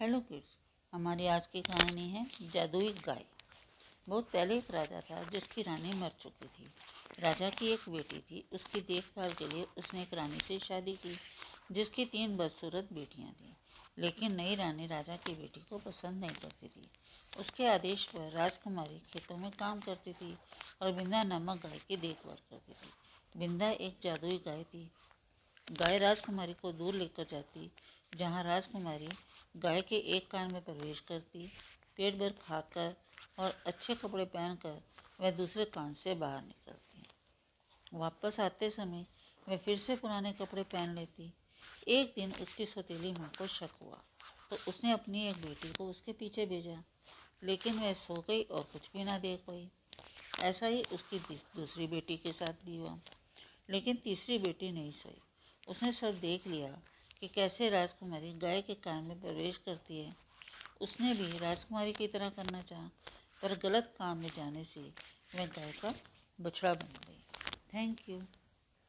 Hello kids हमारी आज की कहानी है जादुई गाय। बहुत पहले एक राजा था जिसकी रानी मर चुकी थी। राजा की एक बेटी थी, उसकी देखभाल के लिए उसने एक रानी से शादी की, जिसकी तीन बदसूरत बेटियाँ थीं। लेकिन नई रानी राजा की बेटी को पसंद नहीं करती थी। उसके आदेश पर राजकुमारी खेतों में काम करती थी और बिंदा नमक गाय की देखभाल करती थी। बिंदा एक जादुई गाय थी। गाय राजकुमारी को दूर लेकर जाती, जहाँ राजकुमारी गाय के एक कान में प्रवेश करती, पेट भर खाकर और अच्छे कपड़े पहनकर वह दूसरे कान से बाहर निकलती। वापस आते समय वह फिर से पुराने कपड़े पहन लेती। एक दिन उसकी सौतीली माँ को शक हुआ तो उसने अपनी एक बेटी को उसके पीछे भेजा, लेकिन वह सो गई और कुछ भी ना देख पाई। ऐसा ही उसकी दूसरी बेटी के साथ भी हुआ लेकिन तीसरी बेटी नहीं सोई। उसने सब देख लिया कि कैसे राजकुमारी गाय के कान में प्रवेश करती है। उसने भी राजकुमारी की तरह करना चाहा, पर गलत काम में जाने से वह गाय का बछड़ा बन गई। Thank you